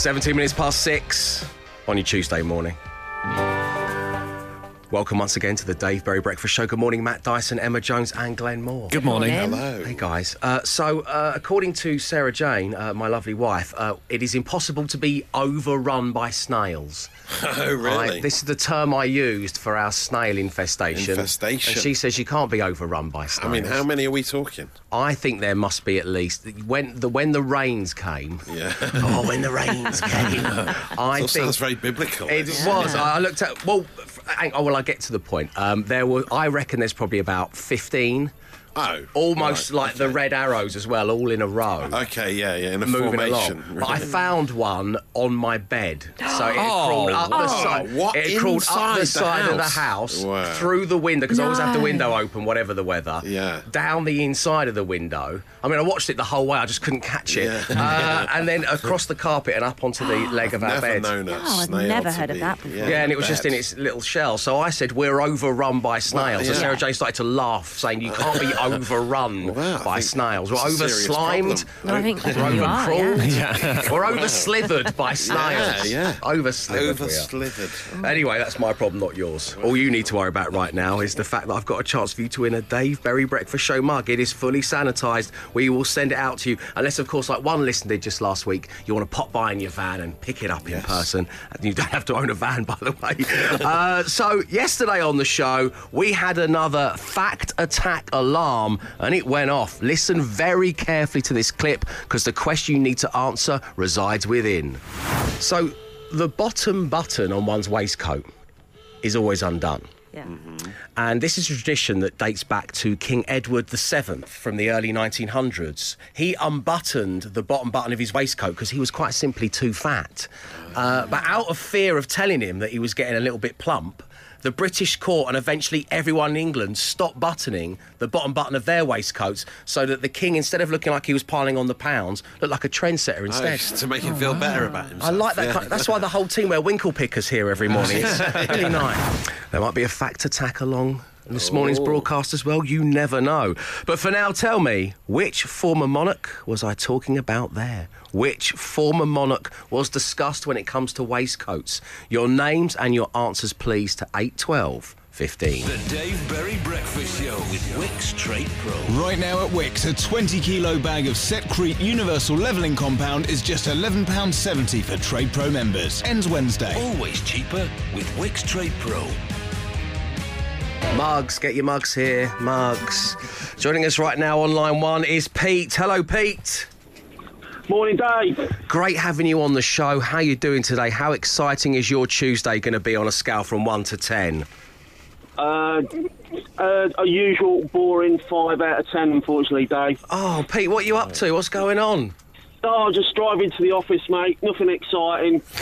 17 minutes past six on your Tuesday morning. Welcome once again to the Dave Berry Breakfast Show. Good morning, Matt Dyson, Emma Jones, and Glenn Moore. Good morning. Hello. Hey guys. Uh, so, uh, according to Sarah Jane, uh, my lovely wife, uh, it is impossible to be overrun by snails. Oh, really? I- this is the term I used for our snail infestation. Infestation. And she says you can't be overrun by snails. I mean, how many are we talking? I think there must be at least when the when the rains came. Yeah. Oh, when the rains came. I That think sounds very biblical. It this. was. I I looked at. Well, hang- oh, well, I get to the point. Um, there were. I reckon there's probably about fifteen, Oh. almost right, like the red arrows as well, all in a row. Okay, yeah, yeah, in a Moving formation. along, but I found one on my bed, so it Oh, crawled up the wow. side. What? It crawled up Inside the the side of the house? house Wow. through the window because I always have the window open, whatever the weather. Yeah. Down the inside of the window. I mean, I watched it the whole way. I just couldn't catch it. Yeah. Uh, and then across the carpet and up onto the leg of our Never bed. known a Oh, I've never to heard of that before. Yeah, and it was just in its little shell. So I said, We're overrun by snails. yeah. And Sarah Jane started to laugh, saying, You can't be overrun Wow, I by snails. We're it's a over serious slimed. problem. I think We're you over are, crawled. yeah. We're over slithered by snails. yeah. Over slithered. Over we are. slithered. Anyway, that's my problem, not yours. All you need to worry about right now is the fact that I've got a chance for you to win a Dave Berry Breakfast Show mug. It is fully sanitised. We will send it out to you, unless, of course, like one listener did just last week, you want to pop by in your van and pick it up in person. And you don't have to own a van, by the way. uh, so, yesterday on the show, we had another fact attack alarm, and it went off. Listen very carefully to this clip, because the question you need to answer resides within. So, the bottom button on one's waistcoat is always undone. Yeah. And this is a tradition that dates back to King Edward VII from the early 1900s. He unbuttoned the bottom button of his waistcoat because he was quite simply too fat. Uh, but out of fear of telling him that he was getting a little bit plump, the British court and eventually everyone in England stopped buttoning the bottom button of their waistcoats so that the king, instead of looking like he was piling on the pounds, looked like a trendsetter Oh, instead. to make him feel better about himself. I like that. yeah. Kind that's why the whole team wear winkle pickers here every morning. It's really nice. There might be a fact attack along in this morning's oh. broadcast as well. You never know. But for now, tell me which former monarch was I talking about there? Which former monarch was discussed when it comes to waistcoats? Your names and your answers, please, to eight twelve fifteen. The Dave Berry Breakfast Show with Wickes Trade Pro. Right now at Wickes, a 20 kilo bag of Setcrete Universal Levelling Compound is just £11.70 for Trade Pro members. Ends Wednesday. Always cheaper with Wickes Trade Pro. Mugs, get your mugs here. Mugs. Joining us right now on line one is Pete. Hello, Pete. Morning, Dave. Great having you on the show. How you doing today? How exciting is your Tuesday going to be on a scale from one to ten? Uh, uh, a usual boring five out of ten, unfortunately, Dave. Oh, Pete, what are you up to? What's going on? Oh, just driving to the office, mate. Nothing exciting.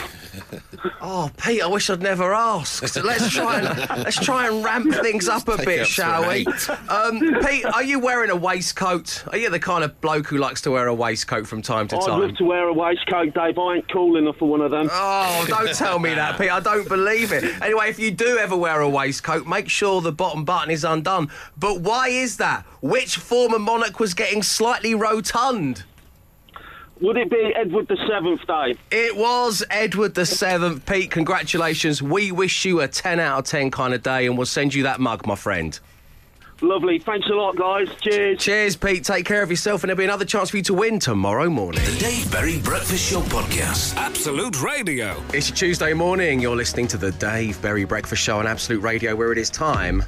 Oh, Pete, I wish I'd never asked. Let's try and let's try and ramp things up a take bit, up shall we? Um, Pete, are you wearing a waistcoat? Are you the kind of bloke who likes to wear a waistcoat from time to time? I'd love to wear a waistcoat, Dave. I ain't cool enough for one of them. Oh, don't tell me that, Pete. I don't believe it. Anyway, if you do ever wear a waistcoat, make sure the bottom button is undone. But why is that? Which former monarch was getting slightly rotund? Would it be Edward the Seventh, Dave? It was Edward the Seventh. Pete, congratulations. We wish you a 10 out of 10 kind of day, and we'll send you that mug, my friend. Lovely. Thanks a lot, guys. Cheers. Cheers, Pete. Take care of yourself, and there'll be another chance for you to win tomorrow morning. The Dave Berry Breakfast Show podcast. Absolute Radio. It's your Tuesday morning. You're listening to the Dave Berry Breakfast Show on Absolute Radio, where it is time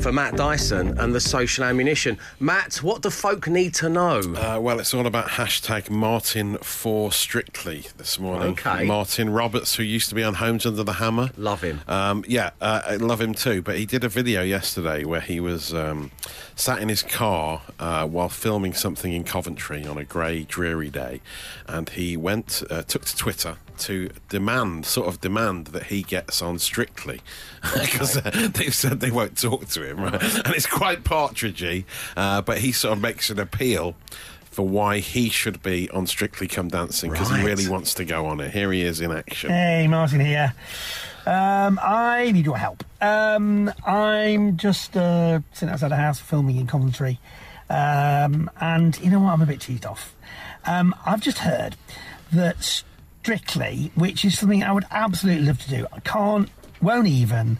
for Matt Dyson and the social ammunition. Matt, what do folk need to know? Uh, well, it's all about hashtag Martin for Strictly this morning. Okay. Martin Roberts, who used to be on Homes Under the Hammer. Love him. Um, yeah, uh, I love him too. But he did a video yesterday where he was um, sat in his car uh, while filming something in Coventry on a grey, dreary day, and he went, uh, took to Twitter to demand, sort of demand that he gets on Strictly, because uh, they've said they won't talk to him, right? and it's quite partridgey. Uh, but he sort of makes an appeal. For why he should be on Strictly Come Dancing because Right. he really wants to go on it. Here he is in action. Hey, Martin here. Um, I need your help. Um, I'm just uh, sitting outside the house filming in Coventry. Um, and you know what? I'm a bit cheesed off. Um, I've just heard that Strictly, which is something I would absolutely love to do. I can't, won't even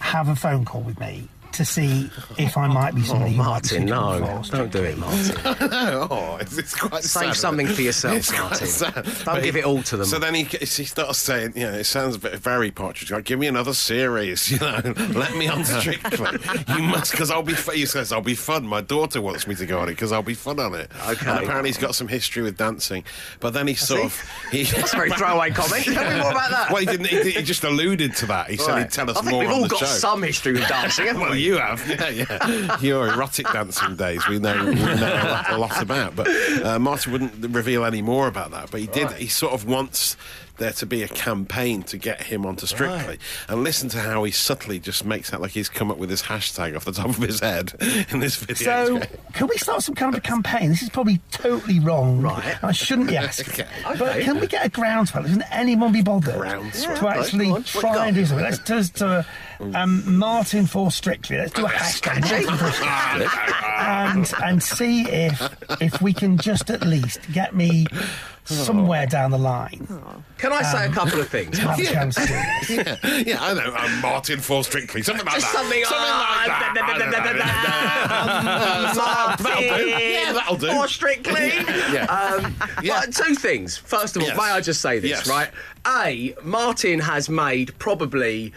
have a phone call with me to see if I might be Oh, somebody who might be Martin, no. for Don't do it, Martin. oh, it's, it's quite Save sad. something for yourself, It's quite Martin. sad. Don't But give he- it all to them. So then he, he starts saying, you know, it sounds a bit very partridge. Like, give me another series, you know, let me on Strictly. you must, because I'll be. fu- He says I'll be fun. My daughter wants me to go on it because I'll be fun on it. Okay. And apparently he's got some history with dancing, but then he sort he? of he. That's a very throwaway comment. Tell me more about that. Well, he didn't. He, he just alluded to that. He said he'd tell us I think more we've on all the got show. some history with dancing, haven't we? You have, yeah, yeah. Your erotic dancing days, we know, we know a, lot, a lot about. But uh, Martin wouldn't reveal any more about that. But he did. He sort of wants there to be a campaign to get him onto Strictly. Right. And listen to how he subtly just makes out like he's come up with this hashtag off the top of his head in this video. So, can we start some kind of a campaign? This is probably totally wrong. Right. I shouldn't be asking. Okay. But can we get a groundswell? Doesn't anyone be bothered Groundswell. to actually Go on. What you try and do something? Let's just do um, Martin for Strictly. Let's do a hashtag Martin for Strictly. and and see if if we can just at least get me somewhere down the line oh. Can I say a um, couple of things? to have a chance to yeah, yeah, I know. I'm Martin for Strictly, something like that. something, like that. I don't know. Um, Martin That'll do. Yeah, that'll do. Or Strictly. Yeah. Um, Yeah. but two things. First of all, Yes. may I just say this, Yes. right? A, Martin has made probably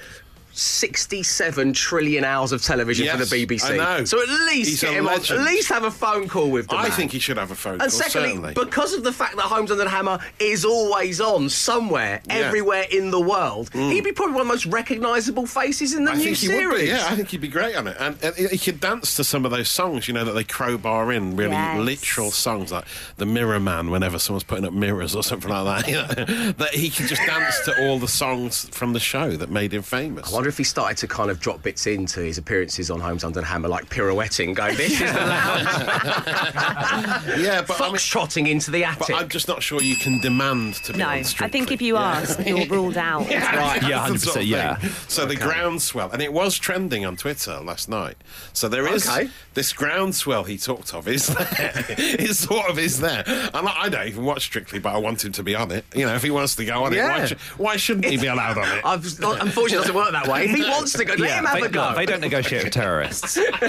67 trillion hours of television for the BBC. I know. So at least He's get him on, at least have a phone call with the I man. think he should have a phone call. And secondly, certainly. because of the fact that Homes Under the Hammer is always on somewhere, Yeah. Mm. everywhere in the world, he'd be probably one of the most recognisable faces in the I new think he series. would be. Yeah, I think he'd be great on it, and, and he could dance to some of those songs. You know that they crowbar in really Yes. literal songs like the Mirror Man. Whenever someone's putting up mirrors or something like that, you know, that he could just dance to all the songs from the show that made him famous. I wonder if he started to kind of drop bits into his appearances on Homes Under the Hammer, like pirouetting, going, "This is the lounge," yeah, but I mean, foxtrotting into the but attic. I'm just not sure you can demand to be No, on I Strictly. think if you ask, you're ruled out. Right, Yeah, that's the sort of yeah. thing. So the groundswell, and it was trending on Twitter last night. So there is Okay. this groundswell he talked of is there. it sort of is there. And I I don't even watch Strictly, but I want him to be on it. You know, if he wants to go on it, why, sh- why shouldn't he be allowed on it? I've, unfortunately, it doesn't work that way. If he wants to go, let him have they, a go. look, they don't negotiate with terrorists.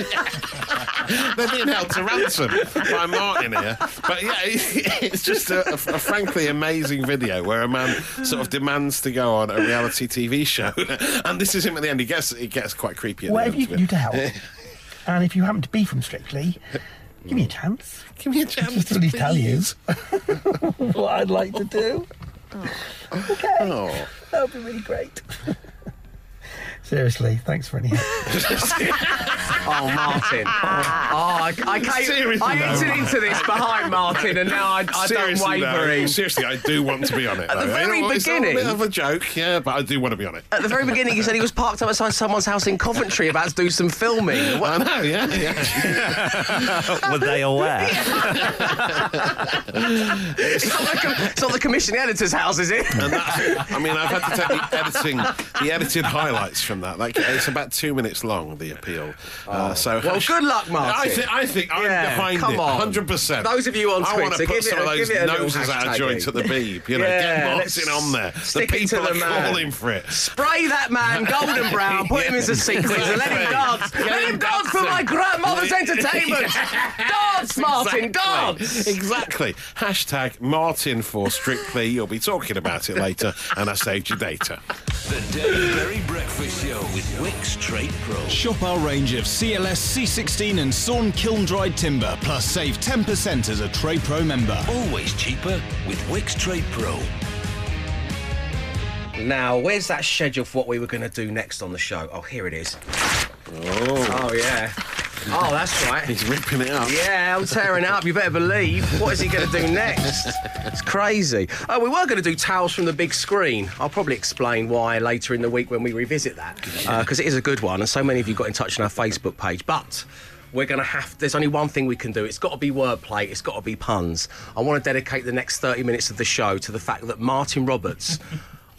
They're being held to ransom by Martin here. But yeah, it's just a, a, a frankly amazing video where a man sort of demands to go on a reality TV show, and this is him at the end. He gets it gets quite creepy. At the Whatever end you of can it. do to help. and if you happen to be from Strictly, give me a chance. Give me a chance. Just to at tell you what I'd like to do. Okay. Oh. That would be really great. Seriously, thanks for any help. Oh, Martin. Oh, I, I, came, Seriously, I though. entered into this behind Martin, and now I, I don't Seriously, though, wavering. seriously, I do want to be on it. At the very You know what, it's a bit beginning- of a joke, yeah, but I do want to be on it. At the very beginning, he said he was parked up outside someone's house in Coventry about to do some filming. What- I know, yeah, yeah. Were they aware? It's not, the com- it's not the commission editor's house, is it? And that's, I mean, I've had to take the editing, the edited highlights from that. Like, it's about two minutes long, the appeal. Uh, so, Well, good luck, Martin. I think, I think I'm Yeah, behind come it, on. hundred percent. Those of you on I want to Twitter, put some a- of those noses out of joint at the Beeb. You know, Yeah, get Martin on there. the to people the are man. calling for it. Spray that man golden brown, put him as a sequence, and let him dance. Let him him dance for my grandmother's entertainment. Dance, Martin, dance. Exactly. Hashtag Martin for Strictly. You'll be talking about it later, and I saved your data. The Dave Berry Breakfast Show with Wickes Trade Pro. Shop our range of CLS, C16 and sawn kiln dried timber, plus save 10% as a Trade Pro member. Always cheaper with Wickes Trade Pro. Now, where's that schedule for what we were going to do next on the show? Oh, here it is. Oh, oh yeah. Oh, that's right. He's ripping it up. Yeah, I'm tearing it up. You better believe. What is he going to do next? It's crazy. Oh, we were going to do towels from the big screen. I'll probably explain why later in the week when we revisit that, uh, because it is a good one, and so many of you got in touch on our Facebook page. But we're going to have. There's only one thing we can do. It's got to be wordplay. It's got to be puns. I want to dedicate the next 30 minutes of the show to the fact that Martin Roberts.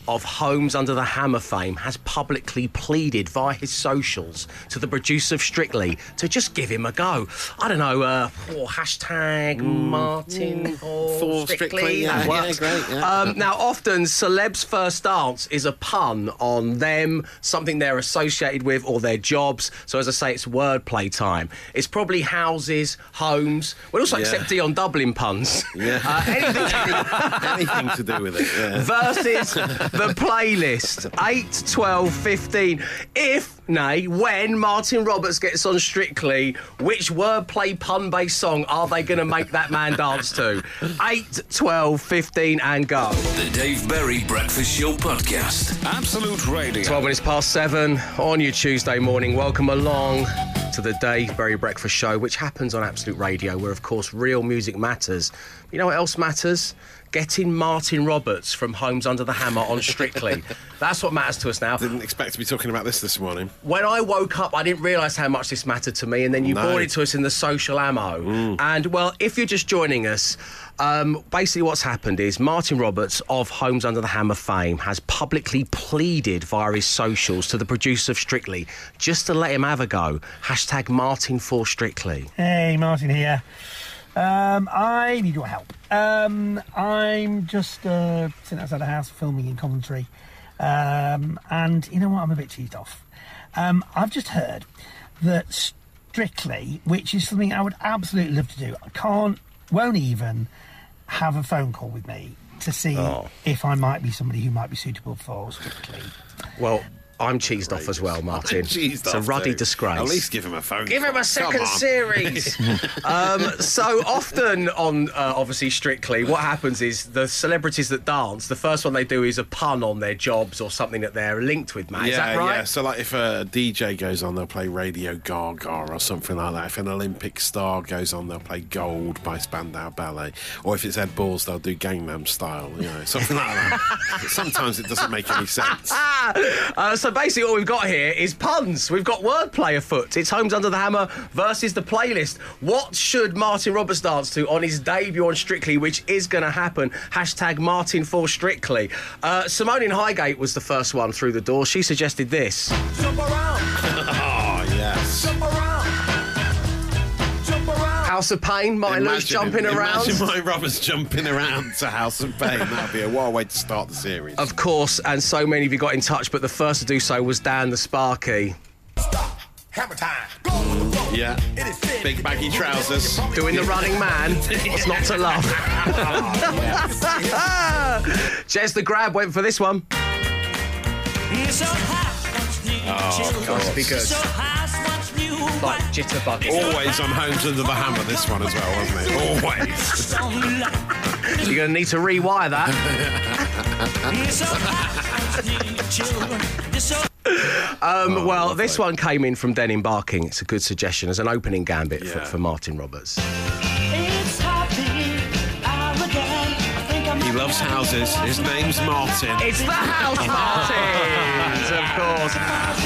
Of Homes Under the Hammer fame has publicly pleaded via his socials to the producer of Strictly to just give him a go. I don't know, uh, or hashtag Martin for, For Strictly. Strictly, yeah, yeah, great, yeah. Um, now, often celebs' first dance is a pun on them, something they're associated with, or their jobs. So, as I say, it's wordplay time. It's probably houses, homes. We also accept Dion Dublin puns. Yeah. Uh, anything Anything to do with it. Yeah. versus the playlist 8 12 15 if nay when martin roberts gets on strictly which wordplay pun based song are they going to make that man dance to 8 12 15 and go The Dave Berry Breakfast Show Podcast. Absolute Radio. 12 minutes past 7 on your tuesday morning welcome along to the Dave Berry Breakfast Show, which happens on Absolute Radio, where, of course, real music matters. You know what else matters? Getting Martin Roberts from Homes Under the Hammer on Strictly. That's what matters to us now. Didn't expect to be talking about this this morning. When I woke up, I didn't realise how much this mattered to me, and then you No. brought it to us in the social ammo. And well, if you're just joining us, um, basically what's happened is Martin Roberts of Homes Under the Hammer fame has publicly pleaded via his socials to the producer of Strictly just to let him have a go. Hashtag Martin for Strictly. Hey, Martin here. Um, I need your help. Um, I'm just uh, sitting outside the house filming in Coventry. Um, and you know what? I'm a bit cheesed off. Um, I've just heard that Strictly, which is something I would absolutely love to do, I can't, won't even have a phone call with me to see Oh. if I might be somebody who might be suitable for Strictly. Well, I'm cheesed off as well, Martin. Cheesed it's a ruddy too. disgrace. At least give him a phone. Give him a second series. um, so often on uh, obviously Strictly, what happens is the celebrities that dance, the first one they do is a pun on their jobs or something that they're linked with. Matt, Yeah, is that right? yeah. So, like, if a DJ goes on, they'll play Radio Gaga or something like that. If an Olympic star goes on, they'll play Gold by Spandau Ballet. Or if it's Ed Balls, they'll do Gangnam Style, you know, something like that. Sometimes it doesn't make any sense. Uh, so basically, what we've got here is puns. We've got wordplay afoot. It's Homes Under the Hammer versus the playlist. What should Martin Roberts dance to on his debut on Strictly, which is going to happen? Hashtag Martin for Strictly. Uh, Simone in Highgate was the first one through the door. She suggested this. Oh, House of Pain, Martin Lewis jumping around. Imagine my Roberts jumping around to House of Pain. That'd be a wild way to start the series. Of course, and so many of you got in touch, but the first to do so was Dan the Sparky. yeah. Big baggy trousers. Doing the running man. What's not to love? Jez the Grab went for this one. Oh, Must be good. Like jitterbug. Always on Homes Under the Hammer, this one as well, wasn't it? Always. You're going to need to rewire that. Um, well, this one came in from Denim Barking. It's a good suggestion as an opening gambit for, Yeah. for Martin Roberts. He loves houses. His name's Martin. It's the House Of course.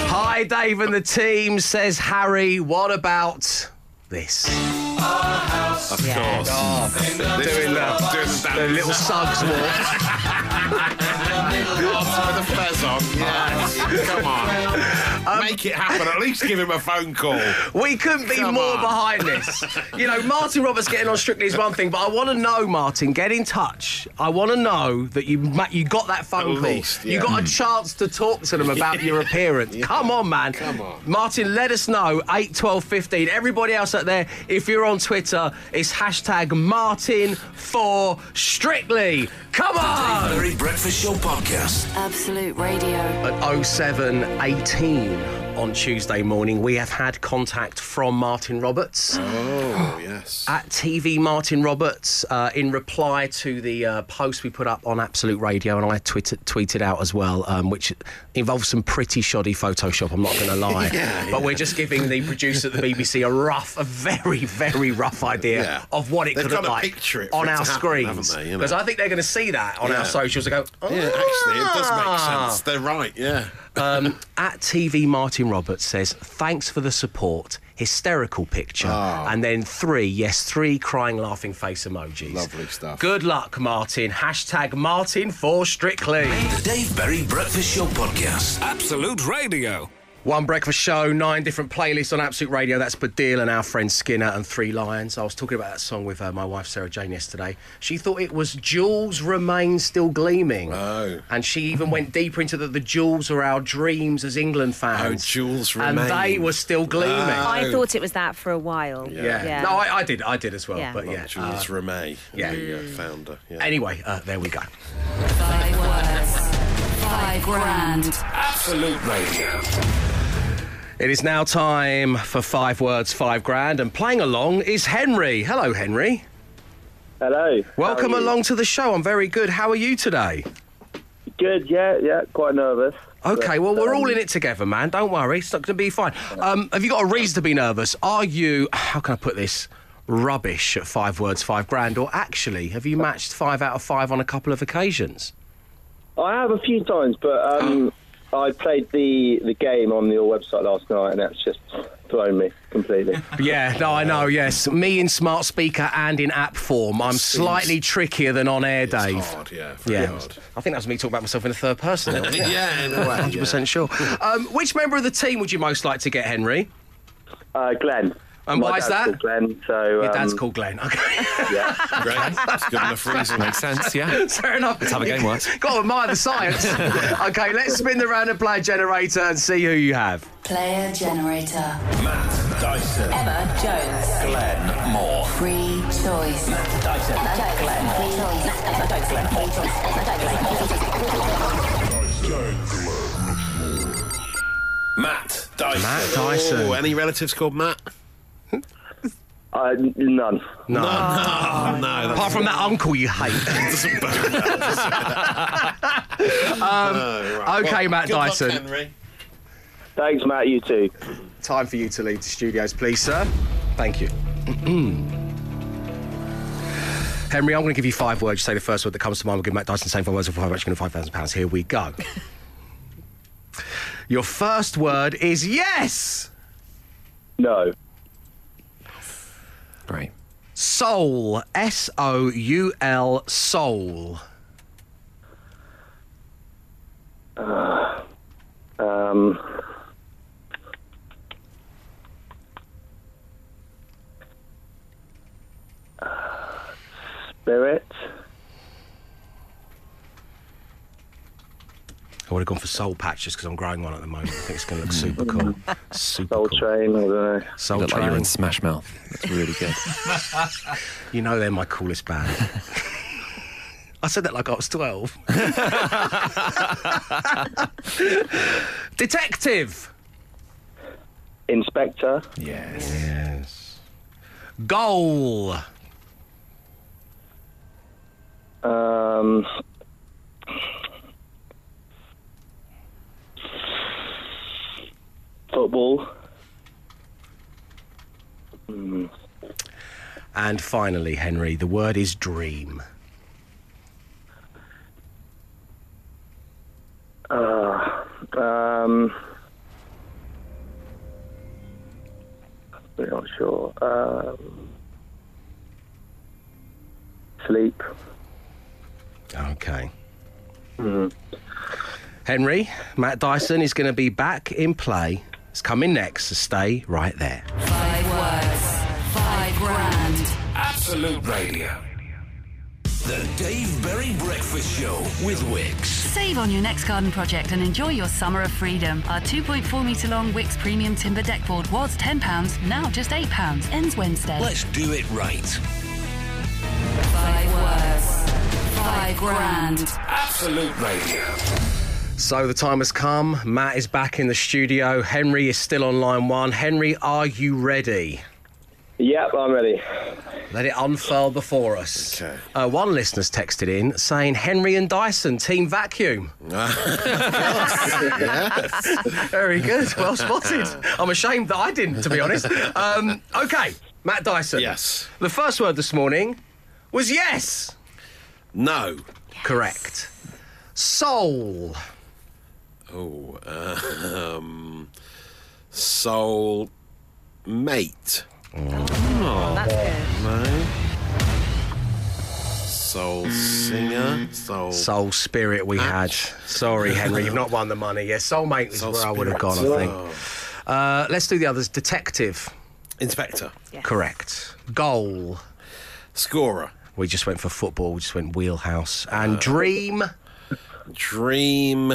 Hi, Dave and the team, says Harry. What about this? Of course. This Doing the, doing the, the little Suggs walk. the fez on. Come on. Um, Make it happen. At least give him a phone call. We couldn't be Come more on. behind this. You know, Martin Roberts getting on Strictly is one thing, but I want to know, Martin, get in touch. I want to know that you you got that phone At call. least, You got a chance to talk to them about your appearance. Come on, man. Come on. Martin, let us know. 8, 12, 15. Everybody else out there, if you're on Twitter, it's hashtag Martin for Strictly. Come on! Berry Breakfast Show Podcast. Absolute Radio. at 0718 on Tuesday morning, we have had contact from Martin Roberts Oh, yes. at TV Martin Roberts uh, in reply to the uh, post we put up on Absolute Radio, and I tweeted, tweeted out as well, um, which involves some pretty shoddy Photoshop. I'm not going to lie, yeah, but we're just giving the producer at the BBC a rough, a very, very rough idea Yeah. of what it They've could look like on our happen, screens. they, you know? Because I think they're going to see that on Yeah. our socials and go, oh, Yeah, actually, it does make ah." sense. They're right, yeah. Um, at TV Martin Roberts says, thanks for the support. hysterical picture. And then three, yes, three crying, laughing face emojis. Lovely stuff. Good luck, Martin. Hashtag Martin for Strictly. The Dave Berry Breakfast Show Podcast. Absolute Radio. One breakfast show, nine different playlists on Absolute Radio. That's Baddiel and our friend Skinner and Three Lions. I was talking about that song with uh, my wife Sarah Jane yesterday. She thought it was Jewels Remain Still Gleaming. Oh. And she even went deeper into that the Jewels are our dreams as England fans. Oh, Jewels And they were still gleaming. I thought it was that for a while. yeah. No, I, I did. I did as well. Yeah. But yeah. Jules uh, Rimet, yeah. the uh, founder. Yeah. anyway, uh, there we go. Five words. Five grand. Absolute Radio. It is now time for five words, five grand, and playing along is Henry. Hello, Henry. Hello. Welcome How are you? along to the show. I'm very good. How are you today? Good, yeah, yeah, quite nervous. Okay, But, well, we're um, all in it together, man. Don't worry. It's not going to be fine. Um, have you got a reason to be nervous? Are you, how can I put this, rubbish at five words, five grand? Or actually, have you matched five out of five on a couple of occasions? I have a few times, but um, I played the, the game on your website last night, and that's just thrown me completely. Yeah, no, I know, yes. Me in smart speaker and in app form. I'm slightly trickier than on air, It's Dave. hard, yeah, Yeah, hard. I think that was me talking about myself in the third person. there, wasn't it? yeah, in a way. 100% sure. Um, which member of the team would you most like to get, Henry? Uh, Glenn. And My why is that? called Glenn, so Your dad's um, called Glenn. Okay. Yeah. Yeah. Great. That's good enough reason. Makes sense, yeah. Fair enough. Let's have a game once. Got to admire the science. okay, let's spin the random player generator and see who you have. Player generator. Matt Dyson. Emma Jones. Glenn Moore. Free choice. Matt Dyson. Emma Jones. Glenn. Free choice. Emma Jones. Glenn. Free choice. Emma Jones. Glenn. Free choice. Matt Dyson. Matt Dyson. Oh, any relatives called Matt? Uh, n- none. No. No. That's Apart from that uncle you hate. doesn't burn that, does it? Oh, right. okay, Matt good luck, Dyson. Henry. Thanks, Matt. You too. Time for you to leave the studios, please, sir. Thank you. Henry, I'm going to give you five words. You say the first word that comes to mind. We'll give Matt Dyson the same five words for five. Actually, five thousand pounds. Here we go. Your first word is yes. No. Soul. S O U L. Soul. Um, spirit. I would have gone for Soul Patch just because I'm growing one at the moment. I think it's going to look super cool. Super Soul cool. Train. I don't know. Soul Look like you're in Smash Mouth. That's really good. You know they're my coolest band. I said that like I was 12. Detective. Inspector. yes. Yes. Goal. Um, football. And finally, Henry, the word is dream. Uh, um, I'm not sure. Um, sleep. Okay. Henry, Matt Dyson is going to be back in play. It's coming next, so stay right there. Five words. Five grand. Absolute Radio. The Dave Berry Breakfast Show with Wickes. Save on your next garden project and enjoy your summer of freedom. Our 2.4 metre long Wickes Premium Timber Deckboard was £10, now just £8. Ends Wednesday. Let's do it right. Five words. Five grand. Absolute Radio. So the time has come. Matt is back in the studio. Henry is still on line one. Henry, are you ready? Yep, I'm ready. Let it unfurl before us. Okay. Uh, one listener's texted in saying Henry and Dyson, team vacuum. Very good. Well spotted. I'm ashamed that I didn't, to be honest. Um, okay, Matt Dyson. Yes. The first word this morning was yes. No. Correct. Soul. Oh, uh, um, soul mate. That's good. No. Soul singer. Soul. Soul Spirit we had. Sorry, Henry, you've not won the money. Yeah, Soulmate is Soul where I would have gone, I think. Uh, let's do the others. Detective. Inspector. Yes. Correct. Goal. Scorer. We just went for football. We just went wheelhouse. And dream. Dream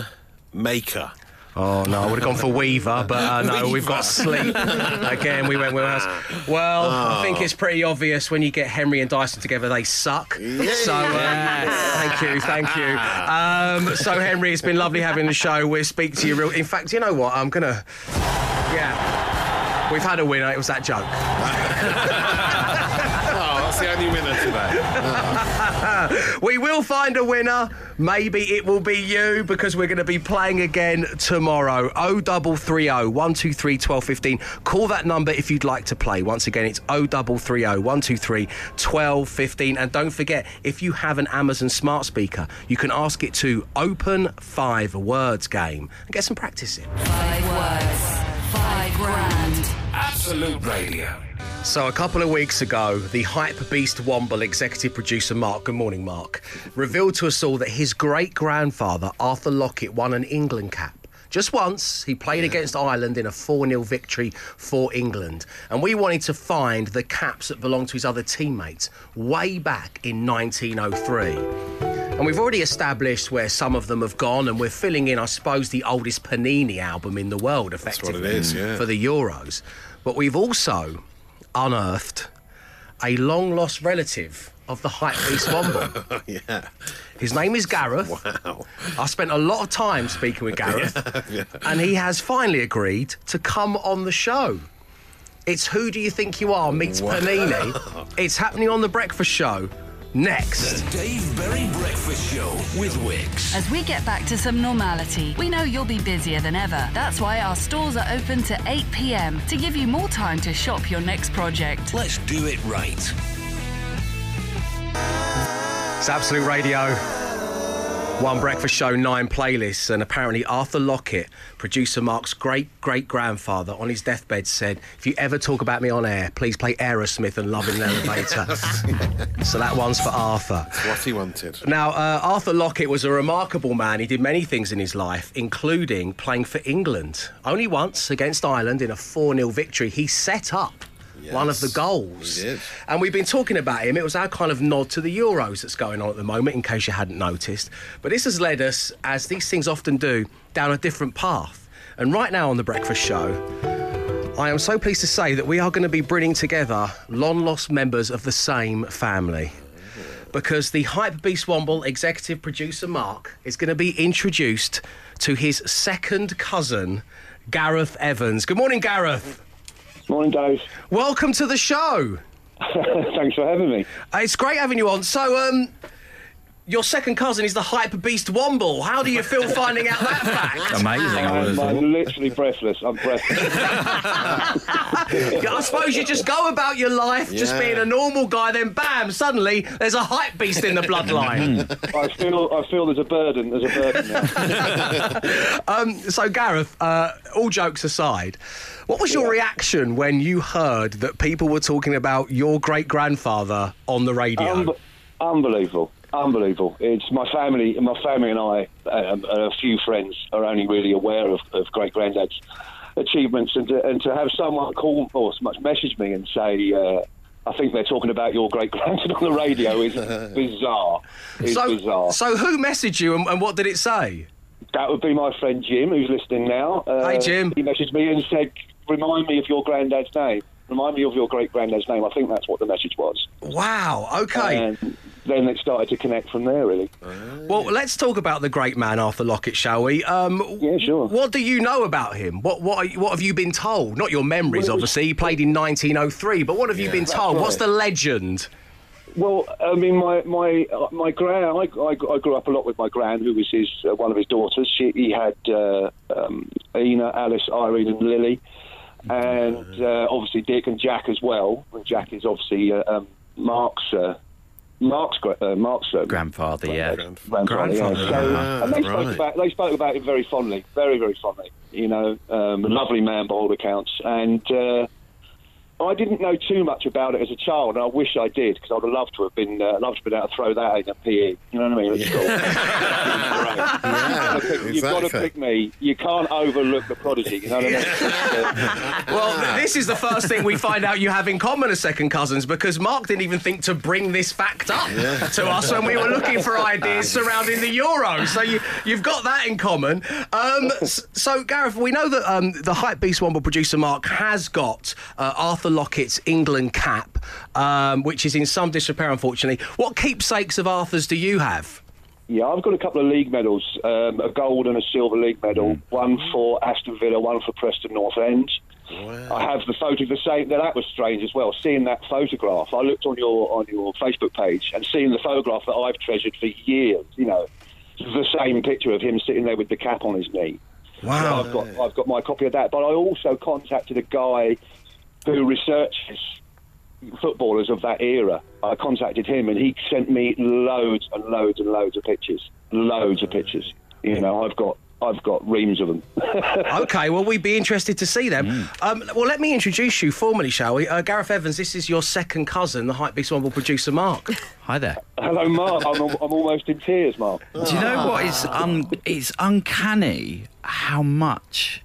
maker. Oh no, I would have gone for Weaver, but uh, no, we've got sleep. Again, we went wheelhouse. Well, I think it's pretty obvious when you get Henry and Dyson together, they suck. So uh, thank you, thank you. Um, so Henry, it's been lovely having the show. We'll speak to you real. In fact, you know what? I'm gonna. Yeah, we've had a winner. It was that joke. Oh, that's the only winner today. We will find a winner. Maybe it will be you because we're going to be playing again tomorrow. 0330 123 1215. Call that number if you'd like to play. Once again, it's 0330 123 1215. And don't forget, if you have an Amazon smart speaker, you can ask it to open five words game and get some practice in. Five words, five grand. Absolute Radio. So, a couple of weeks ago, the hype beast Womble executive producer Mark, good morning, Mark, revealed to us all that his great grandfather, Arthur Lockett, won an England cap. Just once, he played against Ireland in a 4 0 victory for England. And we wanted to find the caps that belonged to his other teammates way back in 1903. And we've already established where some of them have gone, and we're filling in, I suppose, the oldest Panini album in the world, what effectively, it is, yeah. for the Euros. But we've also unearthed a long lost relative of the hype beast Womble. yeah. His name is Gareth. Wow. I spent a lot of time speaking with Gareth, and he has finally agreed to come on the show. It's Who Do You Think You Are meets Panini. It's happening on The Breakfast Show next. The Dave Berry Breakfast Show with Wickes. As we get back to some normality, we know you'll be busier than ever. That's why our stores are open to 8 pm to give you more time to shop your next project. Let's do it right. It's Absolute Radio. One breakfast show, nine playlists, and apparently Arthur Lockett, producer Mark's great great grandfather, on his deathbed said, "If you ever talk about me on air, please play Aerosmith and Love in an Elevator." so that one's for Arthur. That's what he wanted. Now, uh, Arthur Lockett was a remarkable man. He did many things in his life, including playing for England. Only once against Ireland in a 4 0 victory, he set up one of the goals. And we've been talking about him. It was our kind of nod to the Euros that's going on at the moment, in case you hadn't noticed. But this has led us, as these things often do, down a different path. And right now on The Breakfast Show, I am so pleased to say that we are going to be bringing together long lost members of the same family. Because the Hype Beast Womble executive producer Mark is going to be introduced to his second cousin, Gareth Evans. Good morning, Gareth. Morning, Dave. Welcome to the show. Thanks for having me. It's great having you on. So, um, your second cousin is the Hyper Beast Womble. How do you feel finding out that fact? Amazing. I would have I'm, I'm literally breathless. I'm breathless. I suppose you just go about your life just being a normal guy, then bam, suddenly there's a hype beast in the bloodline. I feel I feel there's a burden. There's a burden now. um, so, Gareth, uh, all jokes aside, what was your reaction when you heard that people were talking about your great grandfather on the radio? Um, unbelievable. Unbelievable. It's my family. My family and I, um, and a few friends, are only really aware of, of great granddad's achievements, and to, and to have someone call or so much message me and say, uh, "I think they're talking about your great granddad on the radio," is bizarre. It's so, bizarre. so who messaged you and, and what did it say? That would be my friend Jim, who's listening now. Uh, Hey, Jim. He messaged me and said, "Remind me of your granddad's name. Remind me of your great granddad's name." I think that's what the message was. Wow, okay. And then it started to connect from there, really. Well, let's talk about the great man Arthur Lockett, shall we? Um, Yeah, sure. What do you know about him? What what are you- what have you been told? Not your memories, Well, obviously. He played in 1903, but what have you been told? right. What's the legend? Well, I mean, my my uh, my gran. I, I, I grew up a lot with my gran, who was his uh, one of his daughters. She, he had uh, um, Ina, Alice, Irene, and Lily, and uh, obviously Dick and Jack as well. And Jack is obviously uh, um, Mark's uh, Mark's uh, Mark's uh, Grandfather, yeah. grandfather. Yeah. Grandfather, So, yeah. and they spoke Right. about they spoke about him very fondly, very very fondly. You know, um, a lovely man by all accounts, and uh, I didn't know too much about it as a child, and I wish I did because I'd have loved to have been uh, loved to have been able to throw that in a PE. You know what I mean? At school. Yeah, You've got to pick me. You can't overlook the prodigy. You know what I mean? Well, this is the first thing we find out you have in common as second cousins because Mark didn't even think to bring this fact up to us when we were looking for ideas surrounding the Euro. So you, you've got that in common. Um, so, Gareth, we know that um, the Hype Beast Womble producer Mark has got uh, Arthur Lockett's England cap, um, which is in some disrepair, unfortunately. What keepsakes of Arthur's do you have? Yeah, I've got a couple of league medals, um, a gold and a silver league medal, one for Aston Villa, one for Preston North End. I have the photo of the same. Now that was strange as well. Seeing that photograph, I looked on your on your Facebook page and seeing the photograph that I've treasured for years. You know, the same picture of him sitting there with the cap on his knee. Wow. I've got I've got my copy of that. But I also contacted a guy who researches footballers of that era. I contacted him, and he sent me loads and loads and loads of pictures, loads of pictures. You know, I've got I've got reams of them. okay, well, we'd be interested to see them. Um, well, let me introduce you formally, shall we? Uh, Gareth Evans, this is your second cousin, the hype Hypebeast Womble producer, Mark. Hi there. Hello, Mark. I'm, I'm almost in tears, Mark. Do you know what is un- it's uncanny how much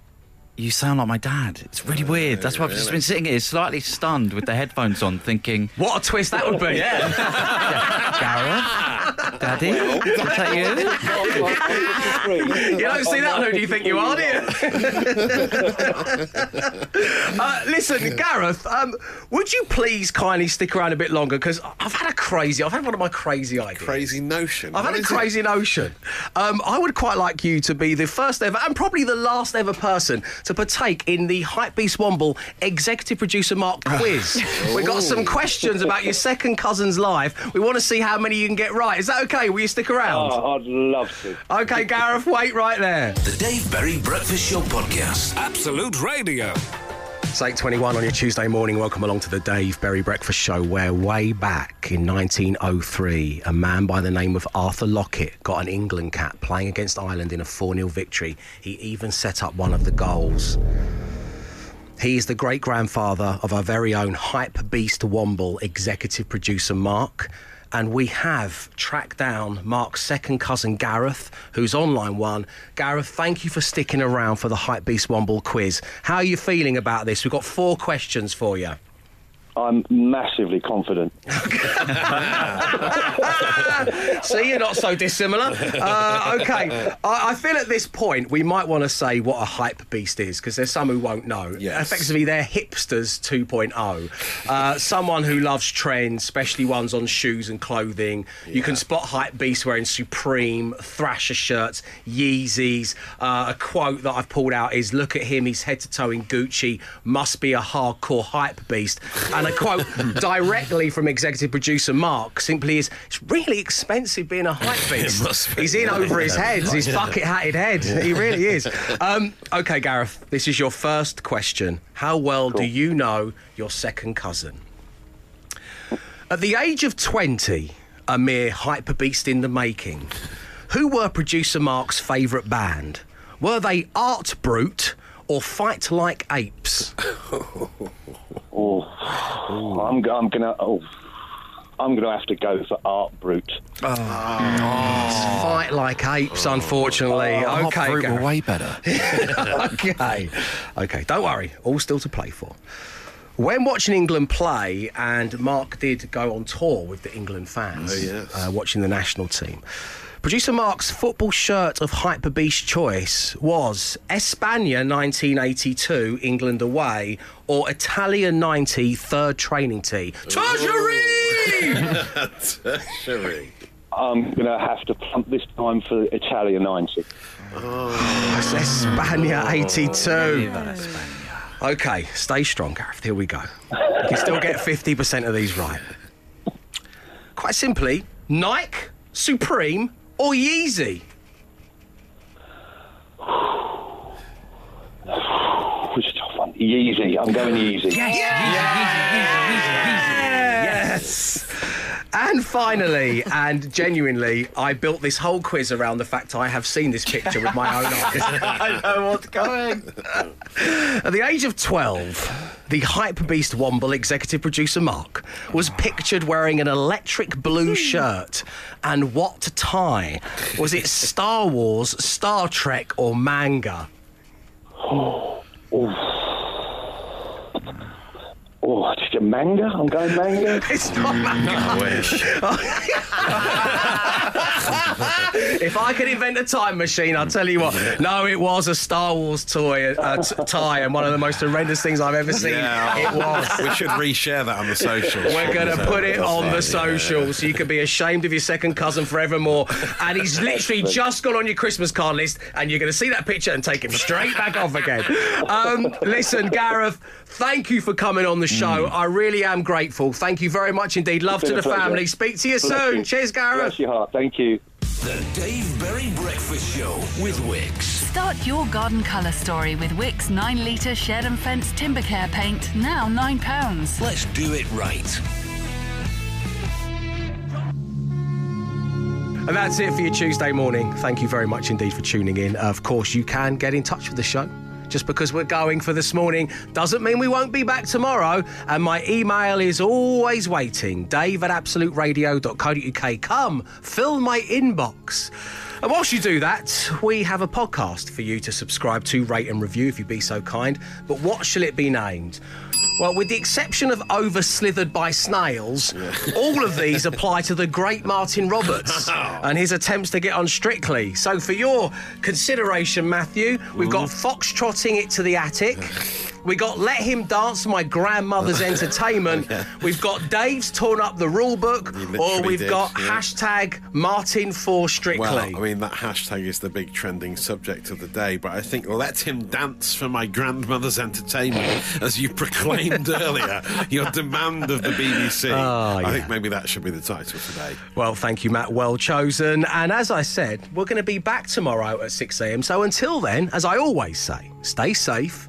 you sound like my dad. It's really oh, weird. That's why I've just been sitting here slightly stunned with the headphones on thinking What a twist that would be. Yeah. Gareth? Daddy? Is that you? You don't see that, who do you think you are, do you? uh, listen, Gareth, um, would you please kindly stick around a bit longer? Because I've had a crazy, I've had one of my crazy ideas. Crazy notion. I've had a is it? crazy notion. Um, I would quite like you to be the first ever and probably the last ever person to partake in the Hypebeast Womble executive producer Mark quiz. We've got some questions about your second cousin's life. We want to see how many you can get right. Is that okay? Will you stick around? Oh, I'd love to. Okay, Gareth, wait right there. The Dave Berry Breakfast Show Podcast. Absolute Radio. It's 8.21 on your Tuesday morning. Welcome along to the Dave Berry Breakfast Show, where way back in 1903, a man by the name of Arthur Lockett got an England cap playing against Ireland in a 4-0 victory. He even set up one of the goals. He is the great grandfather of our very own Hype Beast Womble executive producer Mark. And we have tracked down Mark's second cousin Gareth, who's online one. Gareth, thank you for sticking around for the Hype Beast Womble quiz. How are you feeling about this? We've got four questions for you. I'm massively confident. See, you're not so dissimilar. Uh, okay, I, I feel at this point we might want to say what a hype beast is because there's some who won't know. Yes. Effectively, they're hipsters 2.0. Uh, someone who loves trends, especially ones on shoes and clothing. You can spot hype beasts wearing Supreme, Thrasher shirts, Yeezys. Uh, a quote that I've pulled out is "Look at him, he's head to toe in Gucci. Must be a hardcore hype beast." And a quote directly from executive producer Mark simply is, "It's really expensive being a hype beast. He's in over his head, his bucket hatted head. He really is." Um, okay, Gareth, this is your first question. How well do you know your second cousin? At the age of 20, a mere hyper beast in the making, who were producer Mark's favourite band? Were they Art Brut or Fight Like Apes? Oh, I'm, I'm gonna. Oh, I'm gonna have to go for Art Brut. Fight Like Apes, unfortunately. Hot okay, fruit were way better. okay. Okay, don't worry. All still to play for. When watching England play, and Mark did go on tour with the England fans, Oh, yes. uh, watching the national team. Producer Mark's football shirt of Hyper Beast choice was Espana 1982, England away, or Italia 90, third training tee. Treasury! Tertiary. I'm gonna have to pump this time for Italia 90. It's Espana 82. Okay, stay strong, Gareth. Here we go. You can still get 50% of these right. Quite simply, Nike, Supreme, or Yeezy? Which is a tough one. Yeezy. I'm going Yeezy. Yes! And finally, and genuinely, I built this whole quiz around the fact I have seen this picture with my own eyes. I know what's going. At the age of 12, the hype beast Womble executive producer Mark was pictured wearing an electric blue hmm. shirt and what tie? Was it Star Wars, Star Trek, or manga? Oh, just a manga? I'm going manga. It's not mm, manga. I wish. if I could invent a time machine, I'll tell you what. No, it was a Star Wars toy uh, t- tie, and one of the most horrendous things I've ever seen. It was. We should reshare that on the socials. We're going to put it on fine, the yeah. socials so you can be ashamed of your second cousin forevermore. And he's literally just gone on your Christmas card list, and you're going to see that picture and take him straight back off again. Um, listen, Gareth, thank you for coming on the show. I really am grateful. Thank you very much indeed. Love to the pleasure. family. Speak to you Bless soon. you. Cheers, Gareth. Bless your heart. Thank you. The Dave Berry Breakfast Show with Wickes. Start your garden colour story with Wickes 9 litre shed and fence timber care paint, now £9. Let's do it right. And that's it for your Tuesday morning. Thank you very much indeed for tuning in. Of course, you can get in touch with the show. Just because we're going for this morning doesn't mean we won't be back tomorrow. And my email is always waiting dave at absoluteradio.co.uk. Come, fill my inbox. And whilst you do that, we have a podcast for you to subscribe to, rate and review if you'd be so kind. But what shall it be named? Well, with the exception of over slithered by snails, all of these apply to the great Martin Roberts oh. and his attempts to get on Strictly. So, for your consideration, Matthew, we've got Foxtrotting It to the Attic. We got Let Him Dance My Grandmother's Entertainment. We've got Dave's Torn Up the Rule Book. Or we've did, got yeah. hashtag Martin for Strictly. Well, I mean, that hashtag is the big trending subject of the day, but I think let him dance for my grandmother's entertainment, as you proclaimed earlier, your demand of the BBC. Oh, ah, I think maybe that should be the title today. Well, thank you, Matt. Well chosen. And as I said, we're going to be back tomorrow at 6 a.m. So until then, as I always say, stay safe,